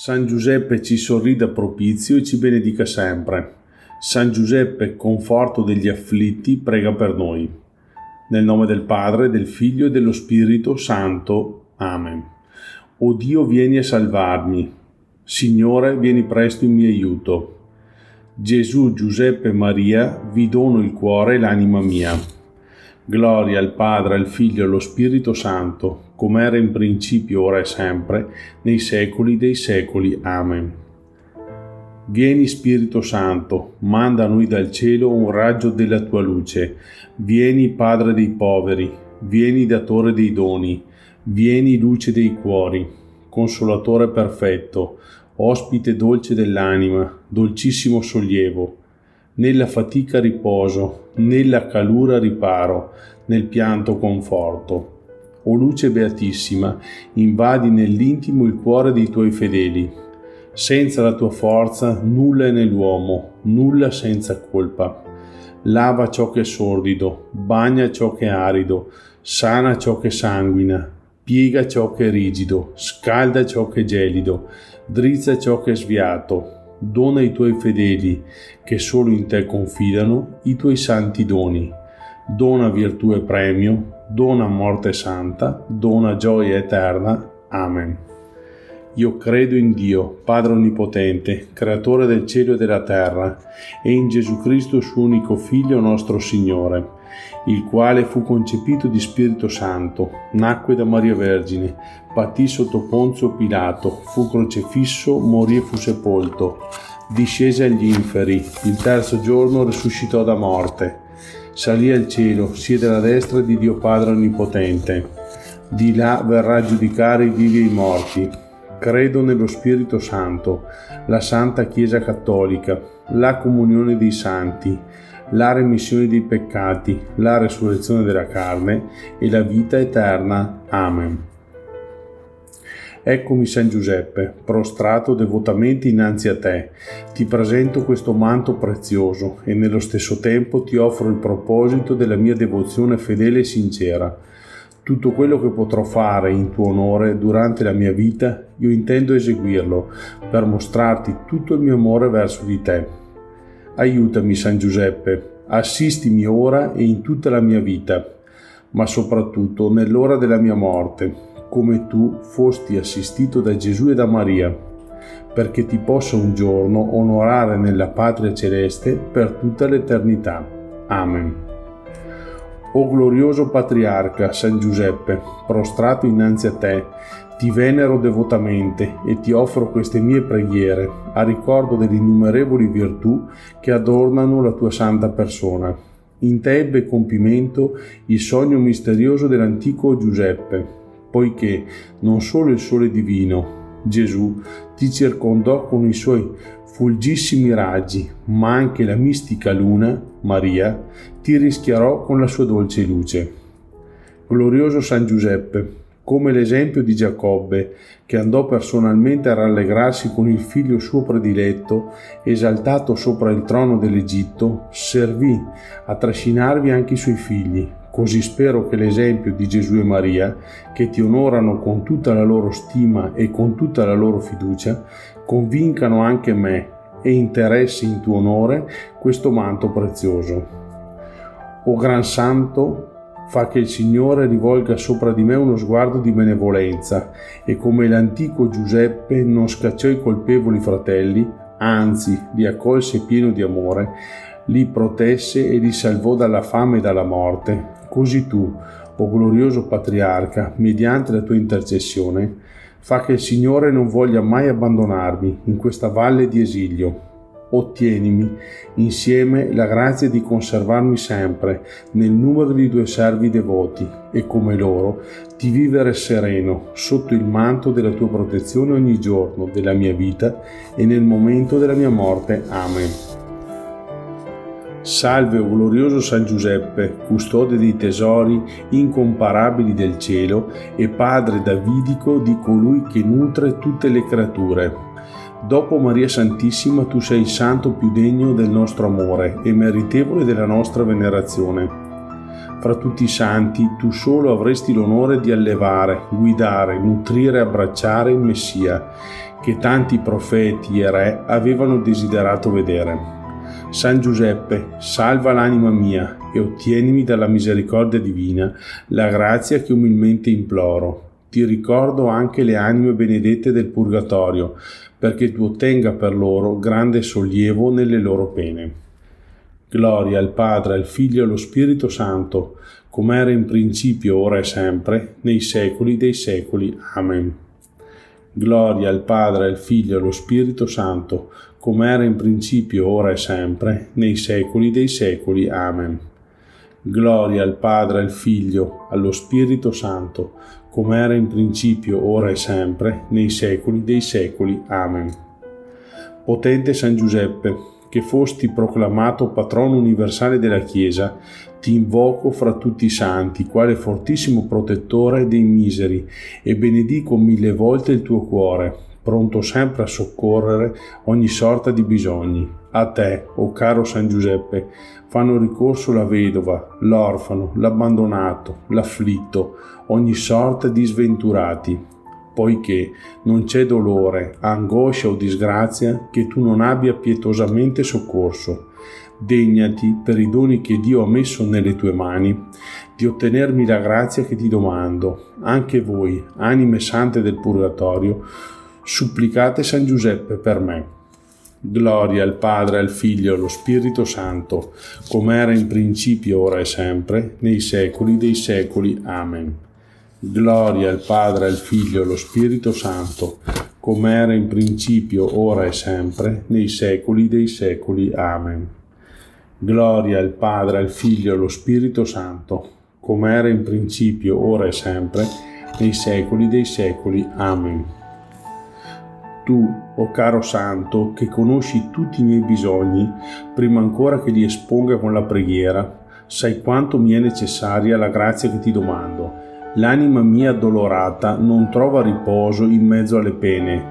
San Giuseppe ci sorrida propizio e ci benedica sempre. San Giuseppe, conforto degli afflitti, prega per noi. Nel nome del Padre, del Figlio e dello Spirito Santo. Amen. O Dio, vieni a salvarmi. Signore, vieni presto in mio aiuto. Gesù, Giuseppe e Maria, vi dono il cuore e l'anima mia. Gloria al Padre, al Figlio e allo Spirito Santo, come era in principio, ora e sempre, nei secoli dei secoli. Amen. Vieni Spirito Santo, manda a noi dal cielo un raggio della tua luce. Vieni Padre dei poveri, vieni Datore dei doni, vieni luce dei cuori, Consolatore perfetto, ospite dolce dell'anima, dolcissimo sollievo, nella fatica riposo, nella calura riparo, nel pianto conforto. O luce beatissima, invadi nell'intimo il cuore dei tuoi fedeli. Senza la tua forza nulla è nell'uomo, nulla senza colpa. Lava ciò che è sordido, bagna ciò che è arido, sana ciò che sanguina, piega ciò che è rigido, scalda ciò che è gelido, drizza ciò che è sviato, dona ai tuoi fedeli, che solo in te confidano, i tuoi santi doni. Dona virtù e premio, dona morte santa, dona gioia eterna. Amen. Io credo in Dio, Padre Onnipotente, Creatore del cielo e della terra, e in Gesù Cristo, suo unico Figlio, nostro Signore il quale fu concepito di Spirito Santo, nacque da Maria Vergine, patì sotto Ponzio Pilato, fu crocefisso, morì e fu sepolto, discese agli inferi, il terzo giorno risuscitò da morte, salì al cielo, siede alla destra di Dio Padre Onnipotente, di là verrà a giudicare i vivi e i morti. Credo nello Spirito Santo, la Santa Chiesa Cattolica, la comunione dei santi, la remissione dei peccati, la resurrezione della carne e la vita eterna. Amen. Eccomi San Giuseppe, prostrato devotamente innanzi a te, ti presento questo manto prezioso e nello stesso tempo ti offro il proposito della mia devozione fedele e sincera. Tutto quello che potrò fare in tuo onore durante la mia vita, io intendo eseguirlo per mostrarti tutto il mio amore verso di te. Aiutami San Giuseppe, assistimi ora e in tutta la mia vita, ma soprattutto nell'ora della mia morte, come tu fosti assistito da Gesù e da Maria, perché ti possa un giorno onorare nella patria celeste per tutta l'eternità. Amen. O glorioso patriarca San Giuseppe, prostrato innanzi a te, ti venero devotamente e ti offro queste mie preghiere a ricordo delle innumerevoli virtù che adornano la tua santa persona. In te ebbe compimento il sogno misterioso dell'antico Giuseppe, poiché non solo il sole divino, Gesù, ti circondò con i suoi fulgissimi raggi, ma anche la mistica luna, Maria, ti rischiarò con la sua dolce luce. Glorioso San Giuseppe, come l'esempio di Giacobbe, che andò personalmente a rallegrarsi con il figlio suo prediletto, esaltato sopra il trono dell'Egitto, servì a trascinarvi anche i suoi figli. Così spero che l'esempio di Gesù e Maria, che ti onorano con tutta la loro stima e con tutta la loro fiducia, convincano anche me e interessi in tuo onore questo manto prezioso. O Gran Santo, fa che il Signore rivolga sopra di me uno sguardo di benevolenza e come l'antico Giuseppe non scacciò i colpevoli fratelli, anzi li accolse pieno di amore, li protesse e li salvò dalla fame e dalla morte, così tu, o glorioso patriarca, mediante la tua intercessione, fa che il Signore non voglia mai abbandonarmi in questa valle di esilio ottienimi insieme la grazia di conservarmi sempre nel numero di tuoi servi devoti e come loro di vivere sereno sotto il manto della tua protezione ogni giorno della mia vita e nel momento della mia morte. Amen. Salve, o glorioso San Giuseppe, custode dei tesori incomparabili del cielo e padre davidico di colui che nutre tutte le creature Dopo Maria Santissima tu sei il santo più degno del nostro amore e meritevole della nostra venerazione. fra tutti i santi, tu solo avresti l'onore di allevare, guidare, nutrire e abbracciare il Messia, che tanti profeti e re avevano desiderato vedere. San Giuseppe, salva l'anima mia e ottienimi dalla misericordia divina la grazia che umilmente imploro. Ti ricordo anche le anime benedette del purgatorio, perché tu ottenga per loro grande sollievo nelle loro pene. Gloria al Padre, al Figlio e allo Spirito Santo, come era in principio, ora e sempre, nei secoli dei secoli. Amen. Gloria al Padre, al Figlio e allo Spirito Santo, come era in principio, ora e sempre, nei secoli dei secoli. Amen. Gloria al Padre, al Figlio, allo Spirito Santo, come era in principio, ora e sempre, nei secoli dei secoli. Amen. Potente San Giuseppe, che fosti proclamato patrono universale della Chiesa, ti invoco fra tutti i santi, quale fortissimo protettore dei miseri, e benedico mille volte il tuo cuore, pronto sempre a soccorrere ogni sorta di bisogni. A te, o oh caro San Giuseppe, fanno ricorso la vedova, l'orfano, l'abbandonato, l'afflitto, ogni sorta di sventurati, poiché non c'è dolore, angoscia o disgrazia che tu non abbia pietosamente soccorso. Degnati, per i doni che Dio ha messo nelle tue mani, di ottenermi la grazia che ti domando. Anche voi, anime sante del purgatorio, supplicate San Giuseppe per me. Gloria al Padre, al Figlio e allo Spirito Santo, come era in principio, ora e sempre, nei secoli dei secoli. Amen. Gloria al Padre, al Figlio e allo Spirito Santo, come era in principio, ora e sempre, nei secoli dei secoli. Amen. Gloria al Padre, al Figlio e allo Spirito Santo, come era in principio, ora e sempre, nei secoli dei secoli. Amen. Tu, o oh caro Santo, che conosci tutti i miei bisogni, prima ancora che li esponga con la preghiera, sai quanto mi è necessaria la grazia che ti domando L'anima mia addolorata non trova riposo in mezzo alle pene.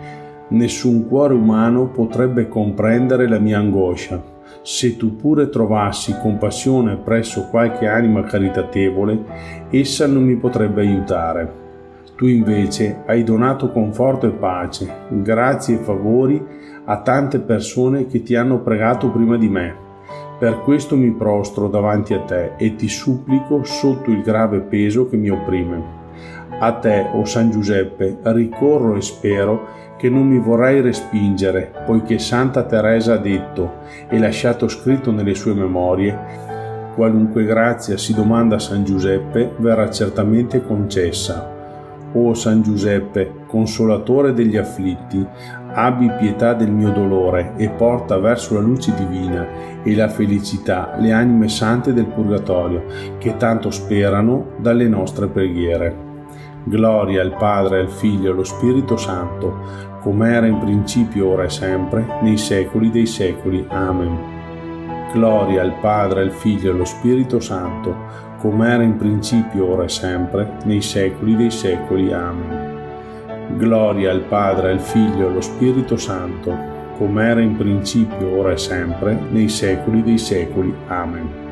Nessun cuore umano potrebbe comprendere la mia angoscia. Se tu pure trovassi compassione presso qualche anima caritatevole, essa non mi potrebbe aiutare. Tu invece hai donato conforto e pace, grazie e favori a tante persone che ti hanno pregato prima di me per questo mi prostro davanti a te e ti supplico sotto il grave peso che mi opprime. A te, o oh San Giuseppe, ricorro e spero che non mi vorrai respingere, poiché Santa Teresa ha detto e lasciato scritto nelle sue memorie, qualunque grazia si domanda a San Giuseppe verrà certamente concessa. O San Giuseppe, consolatore degli afflitti, abbi pietà del mio dolore e porta verso la luce divina e la felicità le anime sante del purgatorio che tanto sperano dalle nostre preghiere. Gloria al Padre, al Figlio e allo Spirito Santo, come era in principio, ora e sempre, nei secoli dei secoli. Amen. Gloria al Padre, al Figlio e allo Spirito Santo, come era in principio, ora e sempre, nei secoli dei secoli. Amen. Gloria al Padre, al Figlio e allo Spirito Santo, come era in principio, ora e sempre, nei secoli dei secoli. Amen.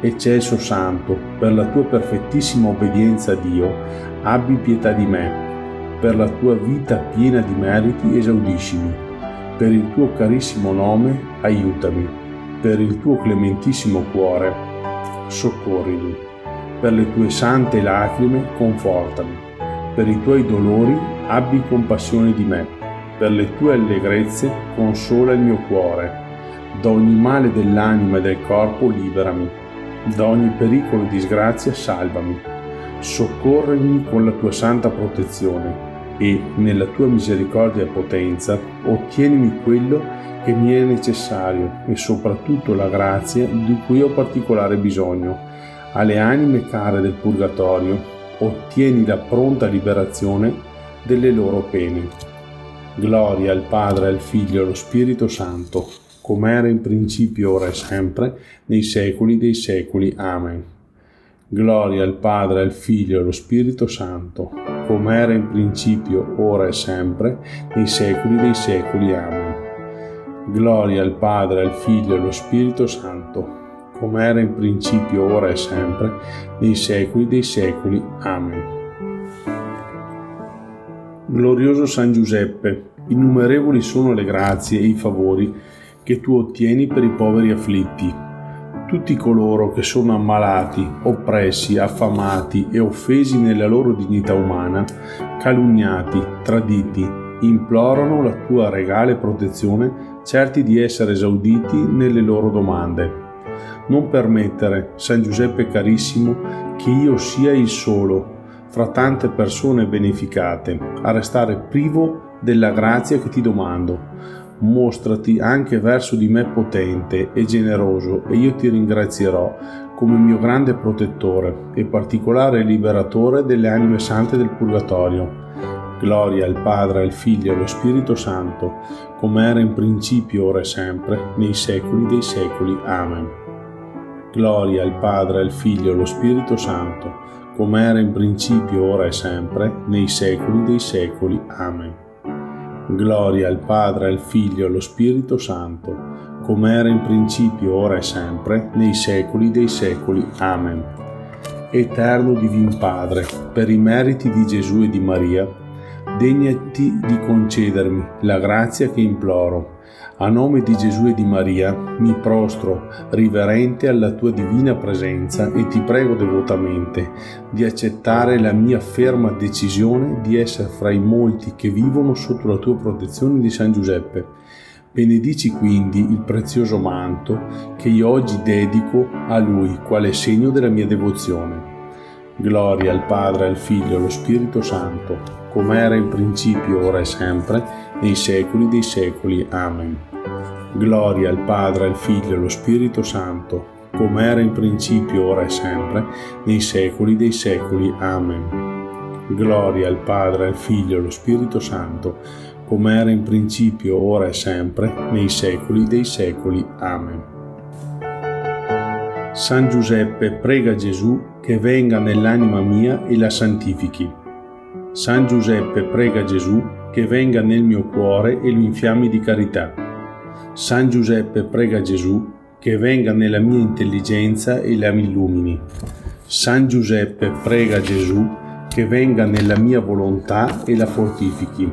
Eccelso Santo, per la tua perfettissima obbedienza a Dio, abbi pietà di me. Per la tua vita piena di meriti, esaudiscimi. Per il tuo carissimo nome, aiutami. Per il tuo clementissimo cuore, soccorrimi. Per le tue sante lacrime, confortami per i tuoi dolori abbi compassione di me, per le tue allegrezze consola il mio cuore. Da ogni male dell'anima e del corpo liberami, da ogni pericolo e disgrazia salvami. Soccorrimi con la tua santa protezione e, nella tua misericordia e potenza, ottienimi quello che mi è necessario e soprattutto la grazia di cui ho particolare bisogno. Alle anime care del purgatorio ottieni la pronta liberazione delle loro pene. Gloria al Padre, al Figlio e allo Spirito Santo, come era in principio, ora e sempre, nei secoli dei secoli. Amen. Gloria al Padre, al Figlio e allo Spirito Santo, come era in principio, ora e sempre, nei secoli dei secoli. Amen. Gloria al Padre, al Figlio e allo Spirito Santo come era in principio, ora e sempre, nei secoli dei secoli. Amen. Glorioso San Giuseppe, innumerevoli sono le grazie e i favori che tu ottieni per i poveri afflitti. Tutti coloro che sono ammalati, oppressi, affamati e offesi nella loro dignità umana, calunniati, traditi, implorano la tua regale protezione, certi di essere esauditi nelle loro domande. Non permettere, San Giuseppe carissimo, che io sia il solo, fra tante persone beneficate, a restare privo della grazia che ti domando. Mostrati anche verso di me potente e generoso e io ti ringrazierò come mio grande protettore e particolare liberatore delle anime sante del purgatorio. Gloria al Padre, al Figlio e allo Spirito Santo, come era in principio, ora e sempre, nei secoli dei secoli. Amen. Gloria al Padre, al Figlio e allo Spirito Santo, come era in principio, ora e sempre, nei secoli dei secoli. Amen. Gloria al Padre, al Figlio e allo Spirito Santo, come era in principio, ora e sempre, nei secoli dei secoli. Amen. Eterno Divin Padre, per i meriti di Gesù e di Maria, degnati di concedermi la grazia che imploro. A nome di Gesù e di Maria mi prostro riverente alla tua divina presenza e ti prego devotamente di accettare la mia ferma decisione di essere fra i molti che vivono sotto la tua protezione di San Giuseppe. Benedici quindi il prezioso manto che io oggi dedico a lui quale segno della mia devozione. Gloria al Padre, al Figlio e allo Spirito Santo come era in principio, ora e sempre, nei secoli dei secoli. Amen. Gloria al Padre, al Figlio e allo Spirito Santo, come era in principio, ora e sempre, nei secoli dei secoli. Amen. Gloria al Padre, al Figlio e allo Spirito Santo, come era in principio, ora e sempre, nei secoli dei secoli. Amen. San Giuseppe prega Gesù che venga nell'anima mia e la santifichi San Giuseppe prega Gesù che venga nel mio cuore e lo infiammi di carità. San Giuseppe prega Gesù che venga nella mia intelligenza e la illumini. San Giuseppe prega Gesù che venga nella mia volontà e la fortifichi.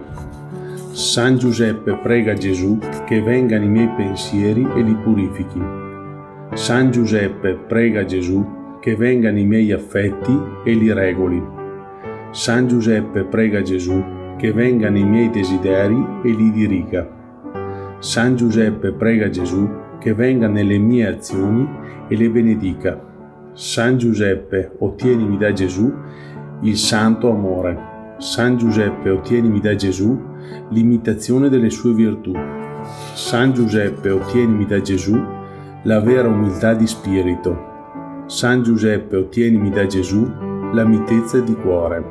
San Giuseppe prega Gesù che venga nei miei pensieri e li purifichi. San Giuseppe prega Gesù che venga nei miei affetti e li regoli. San Giuseppe prega Gesù che venga nei miei desideri e li diriga. San Giuseppe prega Gesù che venga nelle mie azioni e le benedica. San Giuseppe, ottienimi da Gesù il santo amore. San Giuseppe, ottienimi da Gesù l'imitazione delle sue virtù. San Giuseppe, ottienimi da Gesù la vera umiltà di spirito. San Giuseppe, ottienimi da Gesù la mitezza di cuore.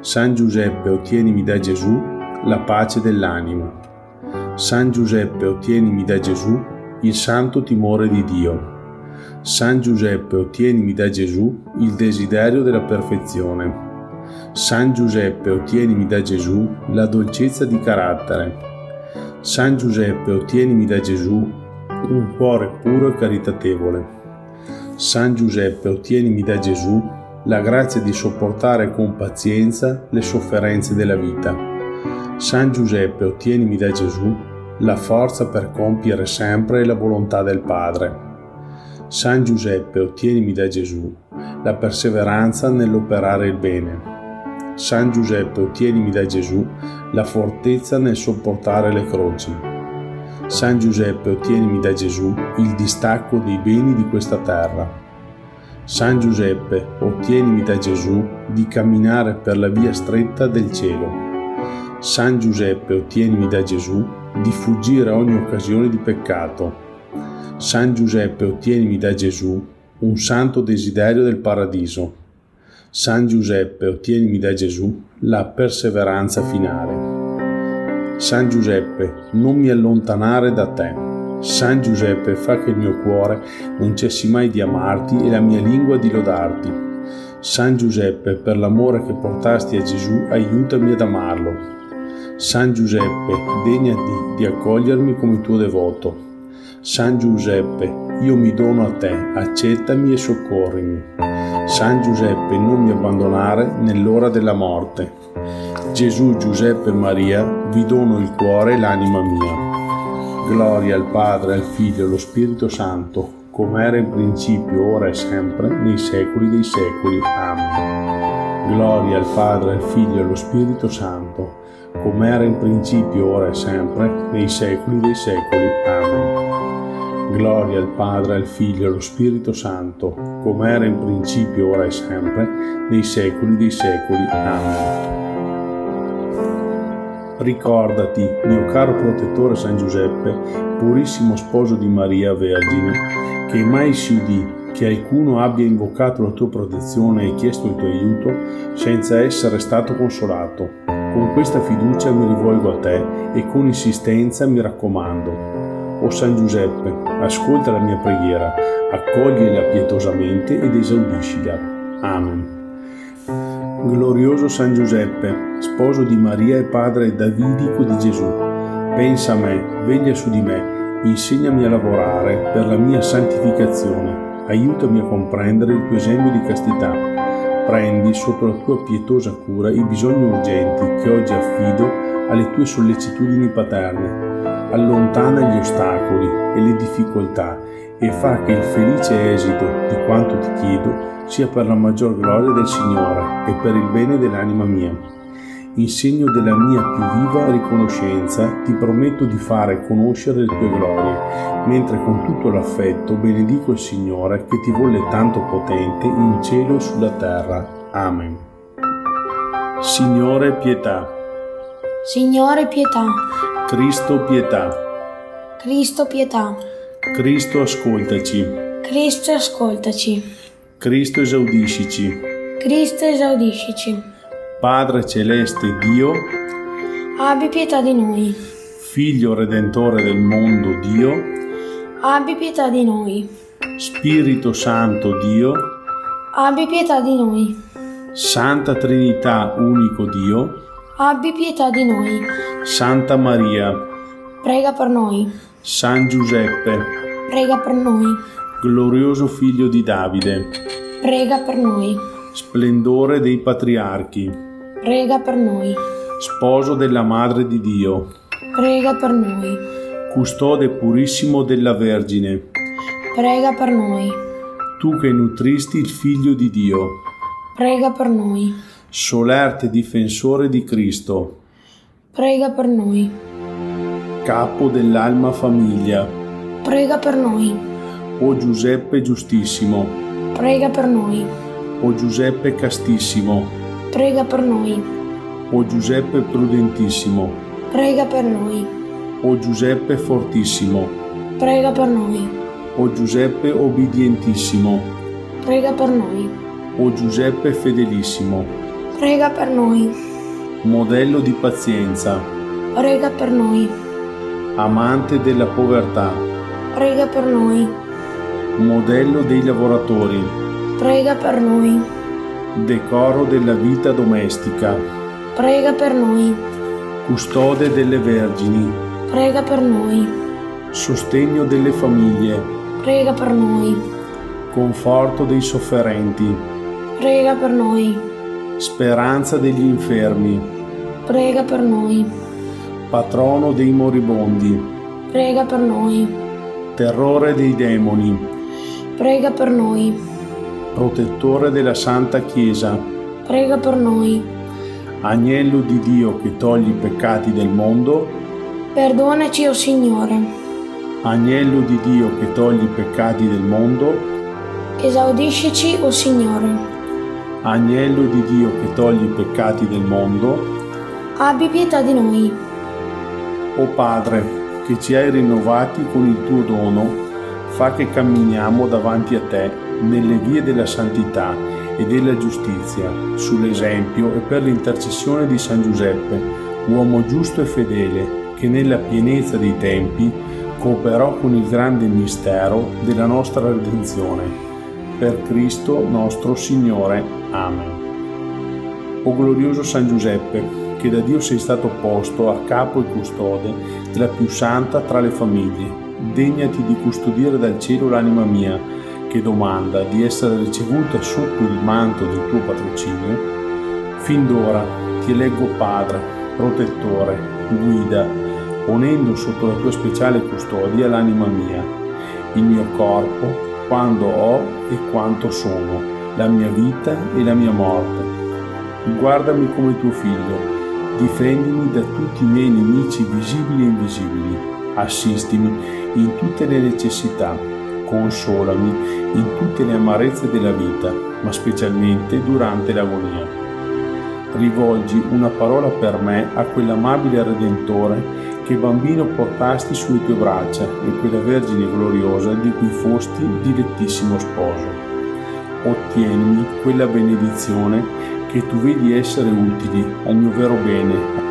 San Giuseppe, ottienimi da Gesù la pace dell'anima. San Giuseppe, ottienimi da Gesù il santo timore di Dio. San Giuseppe, ottienimi da Gesù il desiderio della perfezione. San Giuseppe, ottienimi da Gesù la dolcezza di carattere. San Giuseppe, ottienimi da Gesù un cuore puro e caritatevole. San Giuseppe, ottienimi da Gesù la grazia di sopportare con pazienza le sofferenze della vita. San Giuseppe, ottienimi da Gesù la forza per compiere sempre la volontà del Padre. San Giuseppe, ottienimi da Gesù la perseveranza nell'operare il bene. San Giuseppe, ottienimi da Gesù la fortezza nel sopportare le croci. San Giuseppe, ottienimi da Gesù il distacco dei beni di questa terra. San Giuseppe, ottienimi da Gesù di camminare per la via stretta del cielo. San Giuseppe, ottienimi da Gesù di fuggire a ogni occasione di peccato. San Giuseppe, ottienimi da Gesù un santo desiderio del paradiso. San Giuseppe, ottienimi da Gesù la perseveranza finale. San Giuseppe, non mi allontanare da te. San Giuseppe, fa che il mio cuore non cessi mai di amarti e la mia lingua di lodarti. San Giuseppe, per l'amore che portasti a Gesù, aiutami ad amarlo. San Giuseppe, degnati di accogliermi come tuo devoto. San Giuseppe, io mi dono a te, accettami e soccorrimi. San Giuseppe, non mi abbandonare nell'ora della morte. Gesù, Giuseppe e Maria, vi dono il cuore e l'anima mia. Gloria al Padre, al Figlio e allo Spirito Santo, come era in principio, ora e sempre, nei secoli dei secoli. Amen. Gloria al Padre, al Figlio e allo Spirito Santo, come era in principio, ora e sempre, nei secoli dei secoli. Amen. Gloria al Padre, al Figlio e allo Spirito Santo, come era in principio, ora e sempre, nei secoli dei secoli. Amen. Ricordati, mio caro protettore San Giuseppe, purissimo sposo di Maria Vergine, che mai si udì che alcuno abbia invocato la tua protezione e chiesto il tuo aiuto senza essere stato consolato. Con questa fiducia mi rivolgo a te e con insistenza mi raccomando. O San Giuseppe, ascolta la mia preghiera, accoglila pietosamente ed esaudiscila. Amen. Glorioso San Giuseppe, sposo di Maria e padre davidico di Gesù, pensa a me, veglia su di me, insegnami a lavorare per la mia santificazione aiutami a comprendere il tuo esempio di castità. Prendi sotto la tua pietosa cura i bisogni urgenti che oggi affido alle tue sollecitudini paterne. Allontana gli ostacoli e le difficoltà e fa che il felice esito di quanto ti chiedo sia per la maggior gloria del Signore e per il bene dell'anima mia in segno della mia più viva riconoscenza, ti prometto di fare conoscere le tue glorie, mentre con tutto l'affetto benedico il Signore che ti volle tanto potente in cielo e sulla terra. Amen. Signore pietà. Signore pietà. Cristo pietà. Cristo pietà. Cristo ascoltaci. Cristo ascoltaci. Cristo esaudiscici. Cristo esaudiscici. Padre celeste Dio, abbi pietà di noi. Figlio redentore del mondo Dio, abbi pietà di noi. Spirito Santo Dio, abbi pietà di noi. Santa Trinità unico Dio, abbi pietà di noi. Santa Maria, prega per noi. San Giuseppe, prega per noi. Glorioso figlio di Davide, prega per noi. Splendore dei patriarchi, Prega per noi. Sposo della Madre di Dio. Prega per noi. Custode purissimo della Vergine. Prega per noi. Tu che nutristi il Figlio di Dio. Prega per noi. Solerte difensore di Cristo. Prega per noi. Capo dell'alma famiglia. Prega per noi. O Giuseppe giustissimo. Prega per noi. O Giuseppe castissimo prega per noi. O Giuseppe prudentissimo, prega per noi. O Giuseppe fortissimo, prega per noi. O Giuseppe obbedientissimo, prega per noi. O Giuseppe fedelissimo, prega per noi. Modello di pazienza, prega per noi. Amante della povertà, prega per noi. Modello dei lavoratori, prega per noi decoro della vita domestica. Prega per noi. Custode delle vergini. Prega per noi. Sostegno delle famiglie. Prega per noi. Conforto dei sofferenti. Prega per noi. Speranza degli infermi. Prega per noi. Patrono dei moribondi. Prega per noi. Terrore dei demoni. Prega per noi protettore della Santa Chiesa, prega per noi. Agnello di Dio che togli i peccati del mondo, perdonaci, o oh Signore. Agnello di Dio che togli i peccati del mondo, esaudiscici, o oh Signore. Agnello di Dio che togli i peccati del mondo, abbi pietà di noi. O Padre, che ci hai rinnovati con il tuo dono, fa che camminiamo davanti a te nelle vie della santità e della giustizia, sull'esempio e per l'intercessione di San Giuseppe, uomo giusto e fedele, che nella pienezza dei tempi cooperò con il grande mistero della nostra redenzione. Per Cristo nostro Signore. Amen. O glorioso San Giuseppe, che da Dio sei stato posto a capo e custode della più santa tra le famiglie, degnati di custodire dal cielo l'anima mia, che domanda di essere ricevuta sotto il manto del tuo patrocinio. Fin d'ora ti eleggo Padre, protettore, guida, ponendo sotto la tua speciale custodia l'anima mia, il mio corpo, quando ho e quanto sono, la mia vita e la mia morte. Guardami come tuo figlio, difendimi da tutti i miei nemici visibili e invisibili, assistimi in tutte le necessità, consolami in tutte le amarezze della vita, ma specialmente durante l'agonia. Rivolgi una parola per me a quell'amabile Redentore che bambino portasti sulle tue braccia e quella Vergine gloriosa di cui fosti dilettissimo sposo. Ottienimi quella benedizione che tu vedi essere utili al mio vero bene,